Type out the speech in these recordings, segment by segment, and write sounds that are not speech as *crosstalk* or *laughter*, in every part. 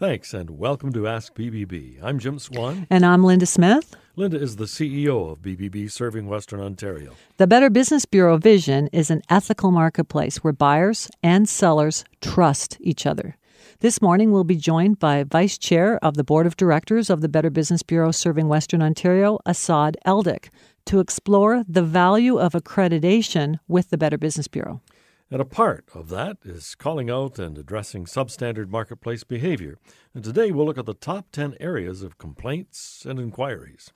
Thanks, and welcome to Ask BBB. I'm Jim Swan. And I'm Linda Smith. Linda is the CEO of BBB Serving Western Ontario. The Better Business Bureau vision is an ethical marketplace where buyers and sellers trust each other. This morning, we'll be joined by Vice Chair of the Board of Directors of the Better Business Bureau Serving Western Ontario, Assad Eldick, to explore the value of accreditation with the Better Business Bureau. And a part of that is calling out and addressing substandard marketplace behavior. And today we'll look at the top 10 areas of complaints and inquiries.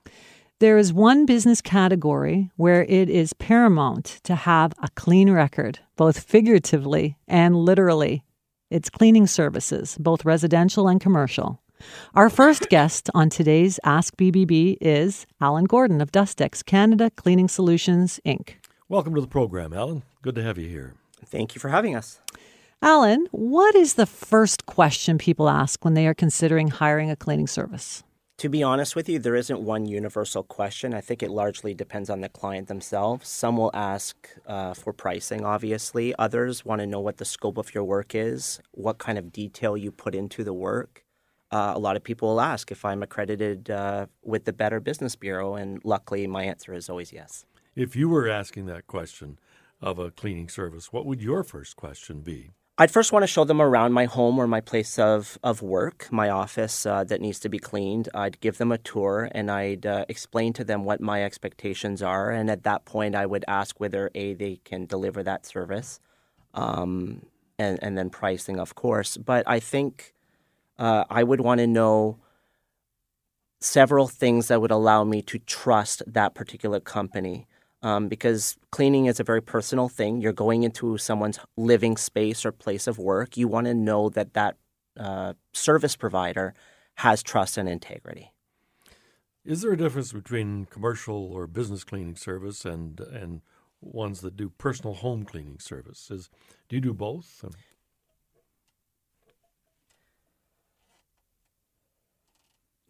There is one business category where it is paramount to have a clean record, both figuratively and literally. It's cleaning services, both residential and commercial. Our first *laughs* guest on today's Ask BBB is Alan Gordon of Dust-Ex Canada Cleaning Solutions, Inc. Welcome to the program, Alan. Good to have you here. Thank you for having us. Alan, what is the first question people ask when they are considering hiring a cleaning service? To be honest with you, there isn't one universal question. I think it largely depends on the client themselves. Some will ask uh, for pricing, obviously. Others want to know what the scope of your work is, what kind of detail you put into the work. Uh, a lot of people will ask if I'm accredited uh, with the Better Business Bureau, and luckily my answer is always yes. If you were asking that question, of a cleaning service, what would your first question be? I'd first want to show them around my home or my place of, of work, my office uh, that needs to be cleaned. I'd give them a tour and I'd uh, explain to them what my expectations are. And at that point, I would ask whether A, they can deliver that service, um, and, and then pricing, of course. But I think uh, I would want to know several things that would allow me to trust that particular company um, because cleaning is a very personal thing. You're going into someone's living space or place of work. You want to know that that uh, service provider has trust and integrity. Is there a difference between commercial or business cleaning service and and ones that do personal home cleaning services? Do you do both?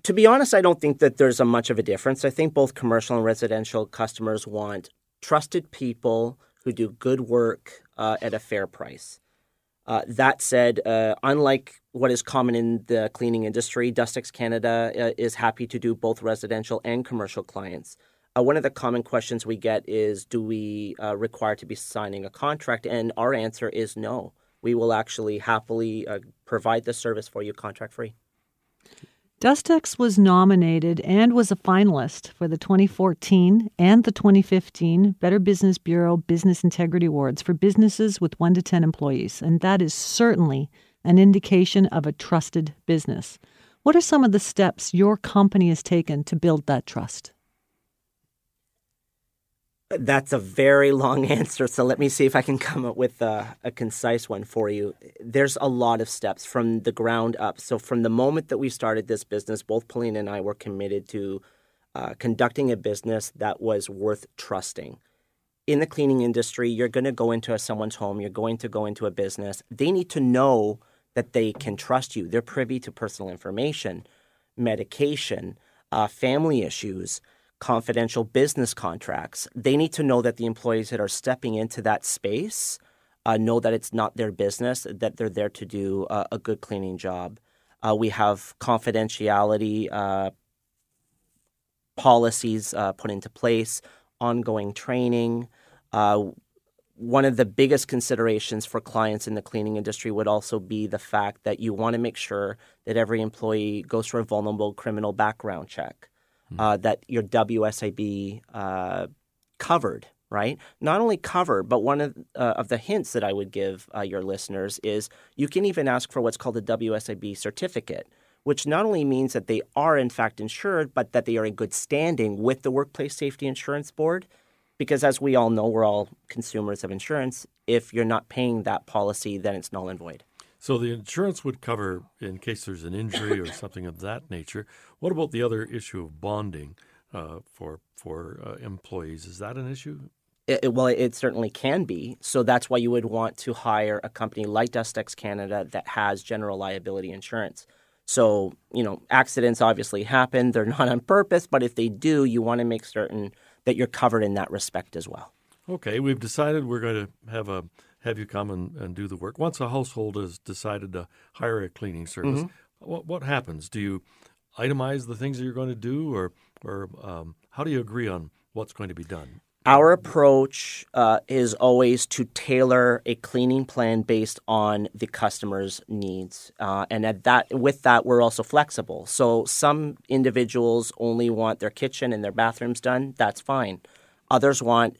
To be honest, I don't think that there's a much of a difference. I think both commercial and residential customers want trusted people who do good work uh, at a fair price. Uh, that said, uh, unlike what is common in the cleaning industry, Dust-Ex Canada uh, is happy to do both residential and commercial clients. Uh, one of the common questions we get is Do we uh, require to be signing a contract? And our answer is no. We will actually happily provide the service for you contract free. Dust-Ex was nominated and was a finalist for the 2014 and the 2015 Better Business Bureau Business Integrity Awards for businesses with 1 to 10 employees, and that is certainly an indication of a trusted business. What are some of the steps your company has taken to build that trust? That's a very long *laughs* answer. So let me see if I can come up with a, a, concise one for you. There's a lot of steps from the ground up. So from the moment that we started this business, both Pauline and I were committed to uh, conducting a business that was worth trusting. In the cleaning industry, you're going to go into someone's home, you're going to go into a business. They need to know that they can trust you. They're privy to personal information, medication, uh, family issues confidential business contracts. They need to know that the employees that are stepping into that space uh, know that it's not their business, that they're there to do uh, a good cleaning job. Uh, we have confidentiality uh, policies uh, put into place, ongoing training. Uh, one of the biggest considerations for clients in the cleaning industry would also be the fact that you want to make sure that every employee goes through a vulnerable criminal background check uh, that your WSIB uh, covered, right? Not only covered, but one of, uh, of the hints that I would give uh, your listeners is you can even ask for what's called a WSIB certificate, which not only means that they are in fact insured, but that they are in good standing with the Workplace Safety Insurance Board. Because as we all know, we're all consumers of insurance. If you're not paying that policy, then it's null and void. So the insurance would cover in case there's an injury or *coughs* something of that nature. What about the other issue of bonding uh, for for uh, employees? Is that an issue? It, well, it certainly can be. So that's why you would want to hire a company like Dust-Ex Canada that has general liability insurance. So, you know, accidents obviously happen. They're not on purpose, but if they do, you want to make certain that you're covered in that respect as well. Okay, we've decided we're going to have a have you come and, and do the work. Once a household has decided to hire a cleaning service, mm-hmm. what, what happens? Do you itemize the things that you're going to do, or or um, how do you agree on what's going to be done? Our approach uh, is always to tailor a cleaning plan based on the customer's needs, uh, and at that, with that, we're also flexible. So some individuals only want their kitchen and their bathrooms done. That's fine. Others want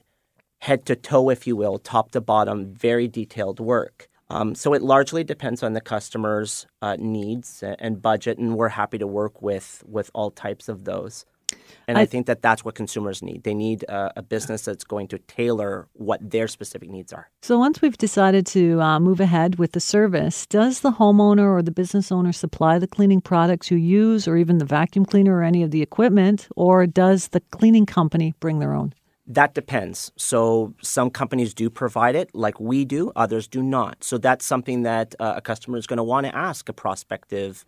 head to toe, if you will, top to bottom, very detailed work. Um, so it largely depends on the customer's uh, needs and budget, and we're happy to work with with all types of those. And I, I think that that's what consumers need. They need a, a, business that's going to tailor what their specific needs are. So once we've decided to uh, move ahead with the service, does the homeowner or the business owner supply the cleaning products you use, or even the vacuum cleaner or any of the equipment, or does the cleaning company bring their own? That depends. So some companies do provide it, like we do. Others do not. So that's something that uh, a customer is going to want to ask a prospective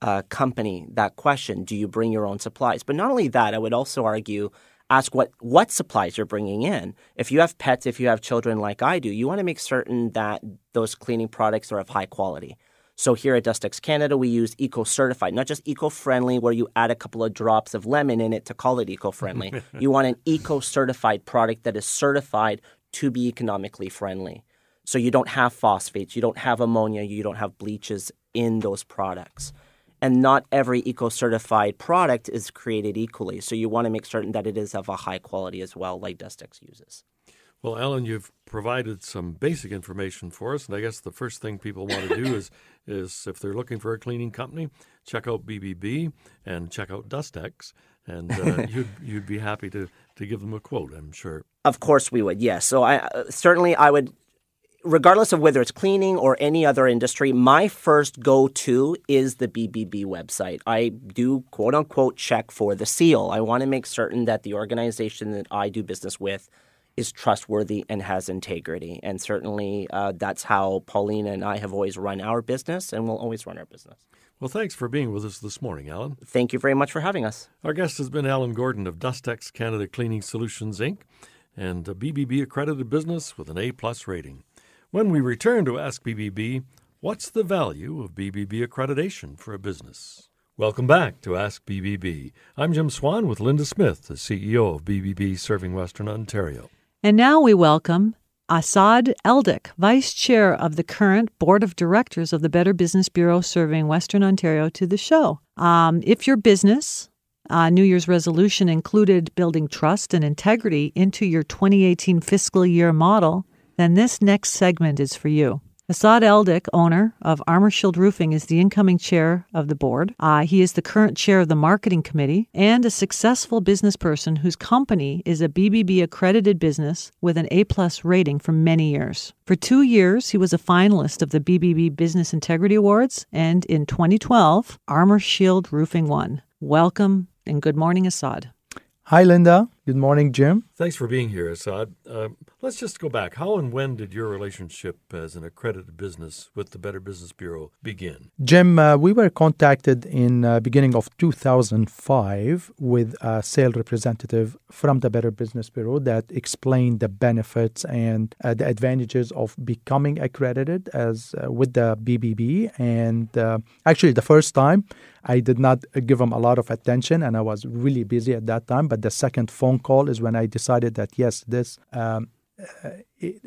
uh, company that question: Do you bring your own supplies? But not only that, I would also argue ask what what supplies you're bringing in. If you have pets, if you have children, like I do, you want to make certain that those cleaning products are of high quality. So here at Dustex Canada, we use eco certified, not just eco friendly, where you add a couple of drops of lemon in it to call it eco friendly. *laughs* you want an eco certified product that is certified to be economically friendly. So you don't have phosphates, you don't have ammonia, you don't have bleaches in those products. And not every eco certified product is created equally. So you want to make certain that it is of a high quality as well, like Dustex uses. Well, Alan, you've provided some basic information for us, and I guess the first thing people want to do is is if they're looking for a cleaning company, check out BBB and check out Dustex, and uh, *laughs* you'd you'd be happy to to give them a quote. I'm sure. Of course, we would. Yes. So I uh, certainly I would. Regardless of whether it's cleaning or any other industry, my first go to is the BBB website. I do quote unquote check for the seal. I want to make certain that the organization that I do business with is trustworthy and has integrity. And certainly uh, that's how Paulina and I have always run our business and will always run our business. Well, thanks for being with us this morning, Alan. Thank you very much for having us. Our guest has been Alan Gordon of Dustex Canada Cleaning Solutions, Inc., and a BBB accredited business with an A plus rating. When we return to Ask BBB, what's the value of BBB accreditation for a business? Welcome back to Ask BBB. I'm Jim Swan with Linda Smith, the CEO of BBB Serving Western Ontario. And now we welcome Assad Eldick, Vice Chair of the current Board of Directors of the Better Business Bureau serving Western Ontario, to the show. Um, if your business uh, New Year's resolution included building trust and integrity into your 2018 fiscal year model, then this next segment is for you. Asad Eldick, owner of Armor Shield Roofing, is the incoming chair of the board. Uh, he is the current chair of the marketing committee and a successful business person whose company is a BBB accredited business with an A plus rating for many years. For two years, he was a finalist of the BBB Business Integrity Awards, and in 2012, Armor Shield Roofing won. Welcome and good morning, Asad. Hi, Linda. Good morning, Jim. Thanks for being here, Asad. Uh, let's just go back. How and when did your relationship as an accredited business with the Better Business Bureau begin? Jim, uh, we were contacted in uh, beginning of 2005 with a sales representative from the Better Business Bureau that explained the benefits and uh, the advantages of becoming accredited as uh, with the BBB. And uh, actually, the first time I did not give them a lot of attention, and I was really busy at that time. But the second phone call is when I decided that yes, this um, uh, it,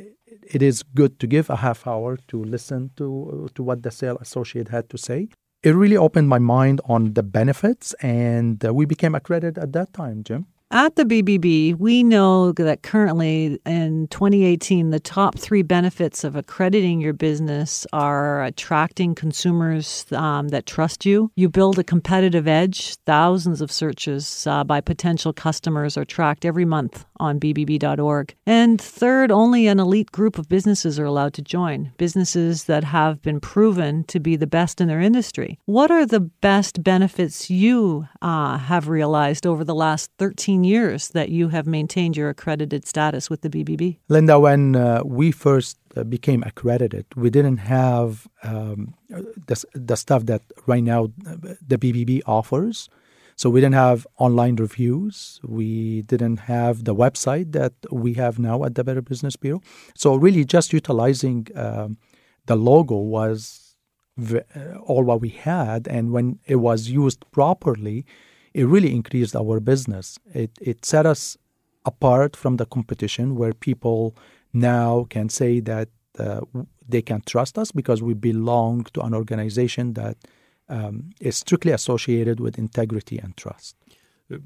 it is good to give a half hour to listen to to what the sale associate had to say. It really opened my mind on the benefits, and uh, we became accredited at that time, Jim. At the BBB, we know that currently in 2018, the top three benefits of accrediting your business are attracting consumers um, that trust you. You build a competitive edge. Thousands of searches uh, by potential customers are tracked every month on bbb.org. And third, only an elite group of businesses are allowed to join, businesses that have been proven to be the best in their industry. What are the best benefits you uh, have realized over the last 13 15 years that you have maintained your accredited status with the BBB? Linda, when uh, we first uh, became accredited, we didn't have um, the, the stuff that right now the BBB offers. So we didn't have online reviews. We didn't have the website that we have now at the Better Business Bureau. So really, just utilizing um, the logo was uh, all what we had, and when it was used properly, it really increased our business. It it set us apart from the competition, where people now can say that uh, they can trust us because we belong to an organization that um, is strictly associated with integrity and trust.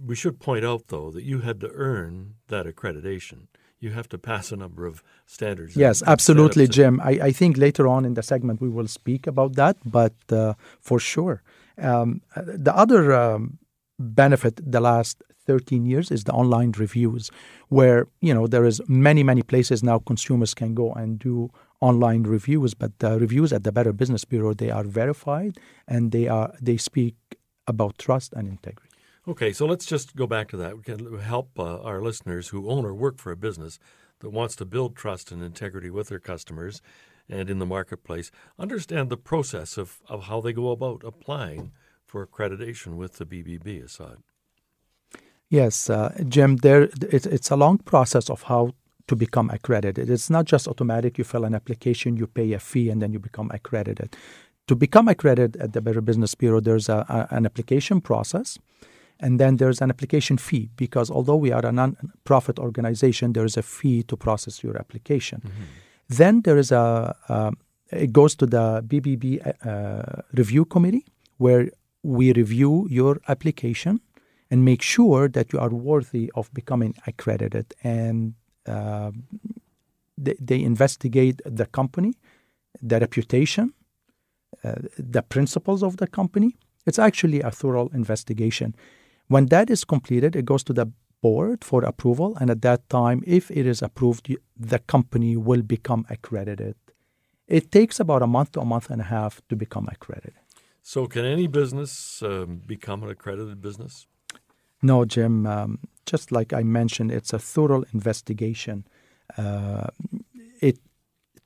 We should point out, though, that you had to earn that accreditation. You have to pass a number of standards. Yes, absolutely. Jim. I, I think later on in the segment we will speak about that, but uh, for sure. Um, uh, the other um, benefit the last 13 years is the online reviews, where you know there is many many places now consumers can go and do online reviews, but the reviews at the Better Business Bureau they are verified and they are they speak about trust and integrity. Okay, so let's just go back to that. We can help uh, our listeners who own or work for a business that wants to build trust and integrity with their customers and in the marketplace understand the process of, of how they go about applying for accreditation with the BBB, Assad. Yes, uh, Jim. There, it's it's a long process of how to become accredited. It's not just automatic. You fill an application, you pay a fee, and then you become accredited. To become accredited at the Better Business Bureau, there's a, a, an application process, and then there's an application fee because although we are a non-profit organization, there is a fee to process your application. Then there is a um, it goes to the BBB uh, review committee where we review your application and make sure that you are worthy of becoming accredited. And uh, they, they investigate the company, the reputation, uh, the principles of the company. It's actually a thorough investigation. When that is completed, it goes to the board for approval, and at that time, if it is approved, the company will become accredited. It takes about a month to a month and a half to become accredited. So, can any business um, become an accredited business? No, Jim. Um, just like I mentioned, it's a thorough investigation. Uh, it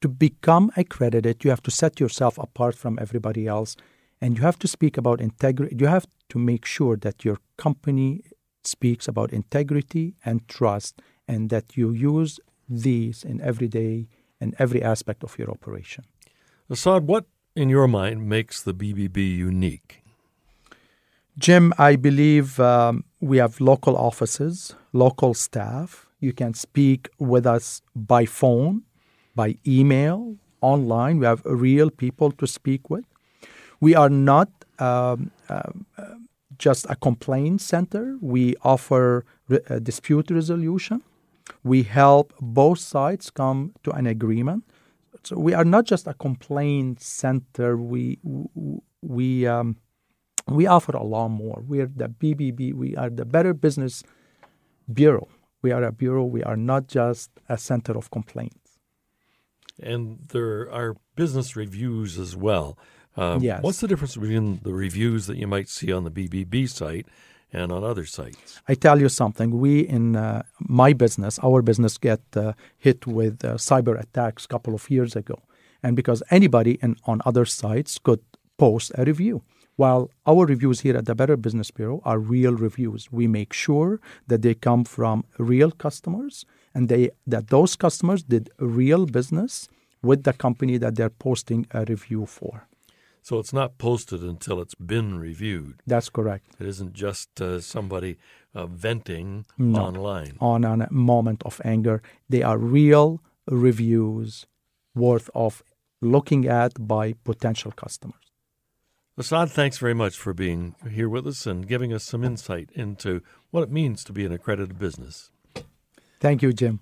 to become accredited, you have to set yourself apart from everybody else, and you have to speak about integrity. You have to make sure that your company speaks about integrity and trust, and that you use these in every day and every aspect of your operation. Assad, what in your mind makes the BBB unique? Jim, I believe um, we have local offices, local staff. You can speak with us by phone, by email, online. We have real people to speak with. We are not um, uh, just a complaint center. We offer re- uh, dispute resolution. We help both sides come to an agreement. So we are not just a complaint center. We we um, we offer a lot more. We are the BBB. We are the Better Business Bureau. We are a bureau. We are not just a center of complaints. And there are business reviews as well. Uh, Yes. What's the difference between the reviews that you might see on the BBB site and on other sites? I tell you something. We in uh, my business, our business, get uh, hit with uh, cyber attacks a couple of years ago, and because anybody in, on other sites could post a review. While our reviews here at the Better Business Bureau are real reviews, we make sure that they come from real customers and they that those customers did real business with the company that they're posting a review for. So it's not posted until it's been reviewed. That's correct. It isn't just uh, somebody uh, venting No. online. On a moment of anger, they are real reviews worth of looking at by potential customers. Assad, thanks very much for being here with us and giving us some insight into what it means to be an accredited business. Thank you, Jim.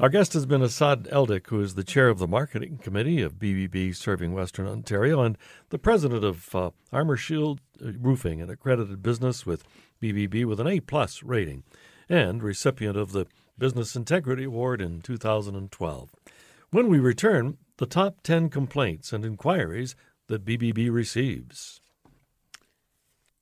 Our guest has been Assad Eldick, who is the chair of the marketing committee of BBB Serving Western Ontario and the president of uh, Armor Shield Roofing, an accredited business with BBB with an A plus rating, and recipient of the Business Integrity Award in 2012. When we return, the top 10 complaints and inquiries that BBB receives.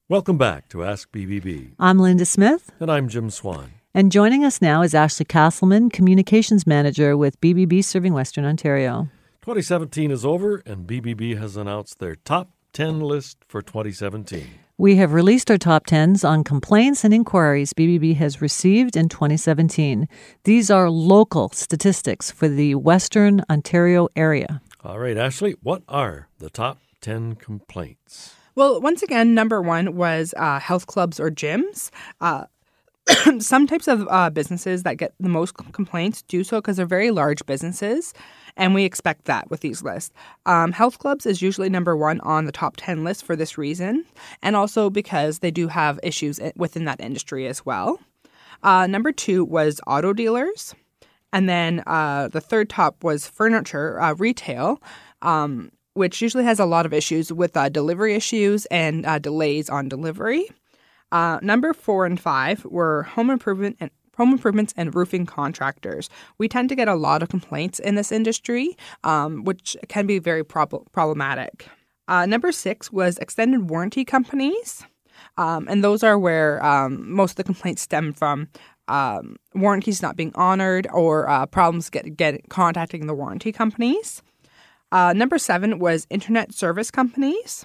Welcome back to Ask BBB, I'm Linda Smith, and I'm Jim Swan. And joining us now is Ashley Castleman, Communications Manager with BBB Serving Western Ontario. 2017 is over, and BBB has announced their top 10 list for 2017. We have released our top 10s on complaints and inquiries BBB has received in 2017. These are local statistics for the Western Ontario area. All right, Ashley, what are the top 10 complaints. Well, once again, number one was uh, health clubs or gyms. Uh, *coughs* some types of uh, businesses that get the most complaints do so because they're very large businesses, and we expect that with these lists. Um, health clubs is usually number one on the top 10 list for this reason, and also because they do have issues within that industry as well. Uh, number two was auto dealers. And then uh, the third top was furniture uh, retail. Um, which usually has a lot of issues with uh, delivery issues and uh, delays on delivery. Uh, number four and five were home improvement and home improvements and roofing contractors. We tend to get a lot of complaints in this industry, um, which can be very prob- problematic. Uh, number six was extended warranty companies. Um, and those are where um, most of the complaints stem from um, warranties not being honored or uh, problems get, get contacting the warranty companies. Uh, number seven was internet service companies.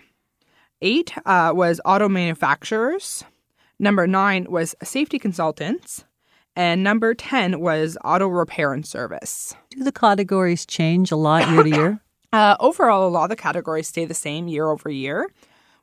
Eight uh, was auto manufacturers. Number nine was safety consultants. And number 10 was auto repair and service. Do the categories change a lot year to year? *coughs* Uh, overall, a lot of the categories stay the same year over year.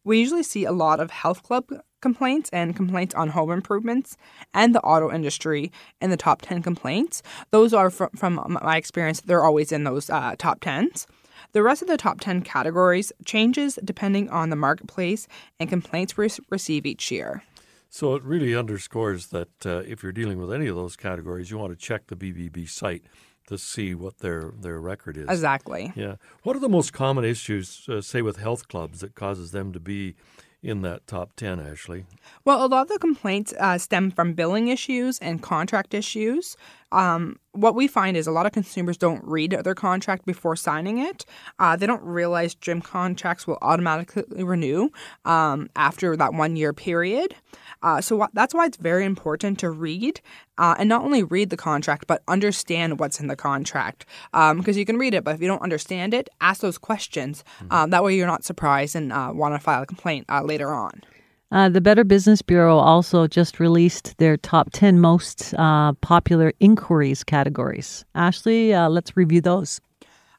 We usually see a lot of health club complaints and complaints on home improvements and the auto industry in the top 10 complaints. Those are from, from my experience, they're always in those uh, top 10s. The rest of the top 10 categories changes depending on the marketplace and complaints we receive each year. So it really underscores that uh, if you're dealing with any of those categories, you want to check the BBB site to see what their their record is. Exactly. Yeah. What are the most common issues, uh, say, with health clubs that causes them to be in that top 10, Ashley? Well, a lot of the complaints uh, stem from billing issues and contract issues. Um, what we find is a lot of consumers don't read their contract before signing it. Uh, they don't realize gym contracts will automatically renew um, after that one year period. Uh, so wh- that's why it's very important to read uh, and not only read the contract, but understand what's in the contract. Because um, you can read it, but if you don't understand it, ask those questions. Mm-hmm. that way you're not surprised and uh, want to file a complaint uh, later on. Uh, the Better Business Bureau also just released their top 10 most uh, popular inquiries categories. Ashley, uh, let's review those.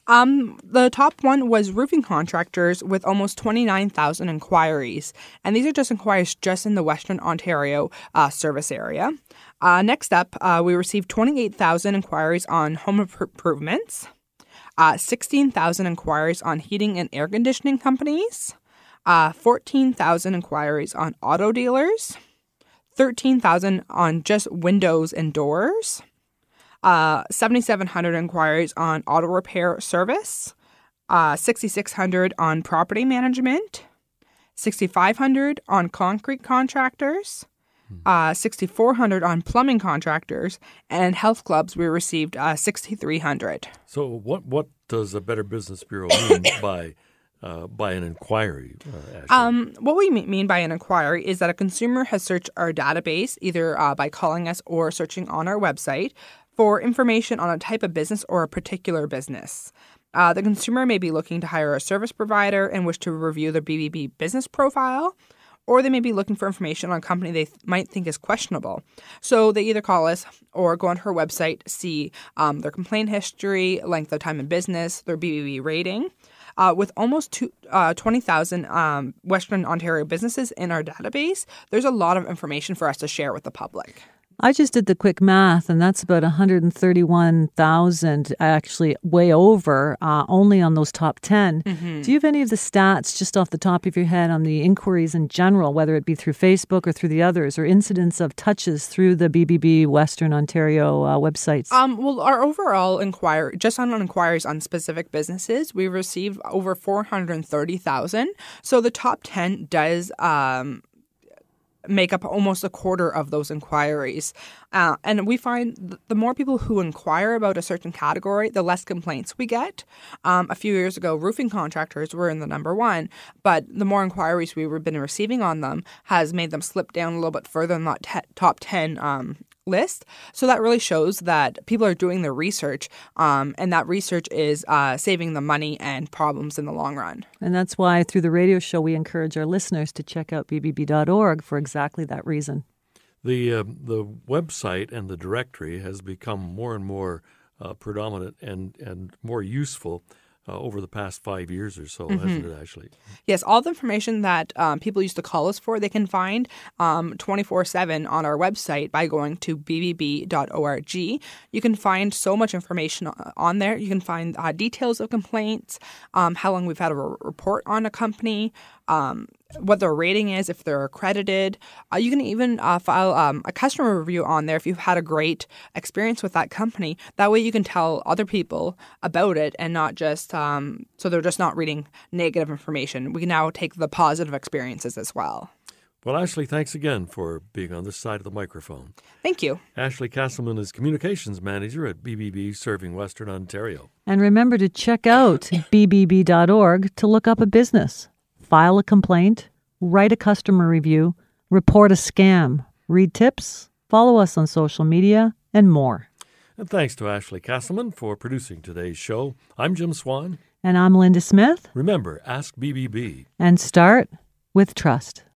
Um, the top one was roofing contractors with almost 29,000 inquiries. And these are just inquiries just in the Western Ontario uh, service area. Uh, next up, uh, we received 28,000 inquiries on home improvements, uh, 16,000 inquiries on heating and air conditioning companies, uh, 14,000 inquiries on auto dealers, 13,000 on just windows and doors, uh, 7,700 inquiries on auto repair service, uh, 6,600 on property management, 6,500 on concrete contractors, hmm. uh, 6,400 on plumbing contractors, and health clubs we received uh, 6,300. So, what what does the Better Business Bureau *coughs* mean by uh, by an inquiry? Uh, um, what we mean by an inquiry is that a consumer has searched our database either uh, by calling us or searching on our website for information on a type of business or a particular business. Uh, the consumer may be looking to hire a service provider and wish to review their BBB business profile, or they may be looking for information on a company they th- might think is questionable. So they either call us or go on her website, see um, their complaint history, length of time in business, their BBB rating. Uh, with almost two, uh, 20,000 um, Western Ontario businesses in our database, there's a lot of information for us to share with the public. I just did the quick math, and that's about 131,000, actually way over, uh, only on those top 10. Mm-hmm. Do you have any of the stats just off the top of your head on the inquiries in general, whether it be through Facebook or through the others, or incidents of touches through the BBB Western Ontario uh, websites? Um, well, our overall inquiry, just on inquiries on specific businesses, we received over 430,000. So the top 10 does um, make up almost a quarter of those inquiries. Uh, and we find the more people who inquire about a certain category, the less complaints we get. Um, a few years ago, roofing contractors were in the number one, but the more inquiries we've been receiving on them has made them slip down a little bit further in that te- top 10 um, list. So that really shows that people are doing their research, um, and that research is uh, saving the money and problems in the long run. And that's why through the radio show, we encourage our listeners to check out bbb.org for exactly that reason. The, uh, the website and the directory has become more and more uh, predominant and, and more useful uh, over the past five years or so, hasn't it, Ashley? Yes, all the information that um, people used to call us for, they can find twenty four seven on our website by going to bbb.org. You can find so much information on there. You can find uh, details of complaints, um, how long we've had a report on a company. Um, what their rating is, if they're accredited. Uh, you can even uh, file um, a customer review on there if you've had a great experience with that company. That way you can tell other people about it and not just, um, so they're just not reading negative information. We can now take the positive experiences as well. Well, Ashley, thanks again for being on this side of the microphone. Thank you. Ashley Castleman is Communications Manager at BBB serving Western Ontario. And remember to check out bbb.org to look up a business, file a complaint, write a customer review, report a scam, read tips, follow us on social media, and more. And thanks to Ashley Castleman for producing today's show. I'm Jim Swan. And I'm Linda Smith, Remember, ask BBB. and start with trust.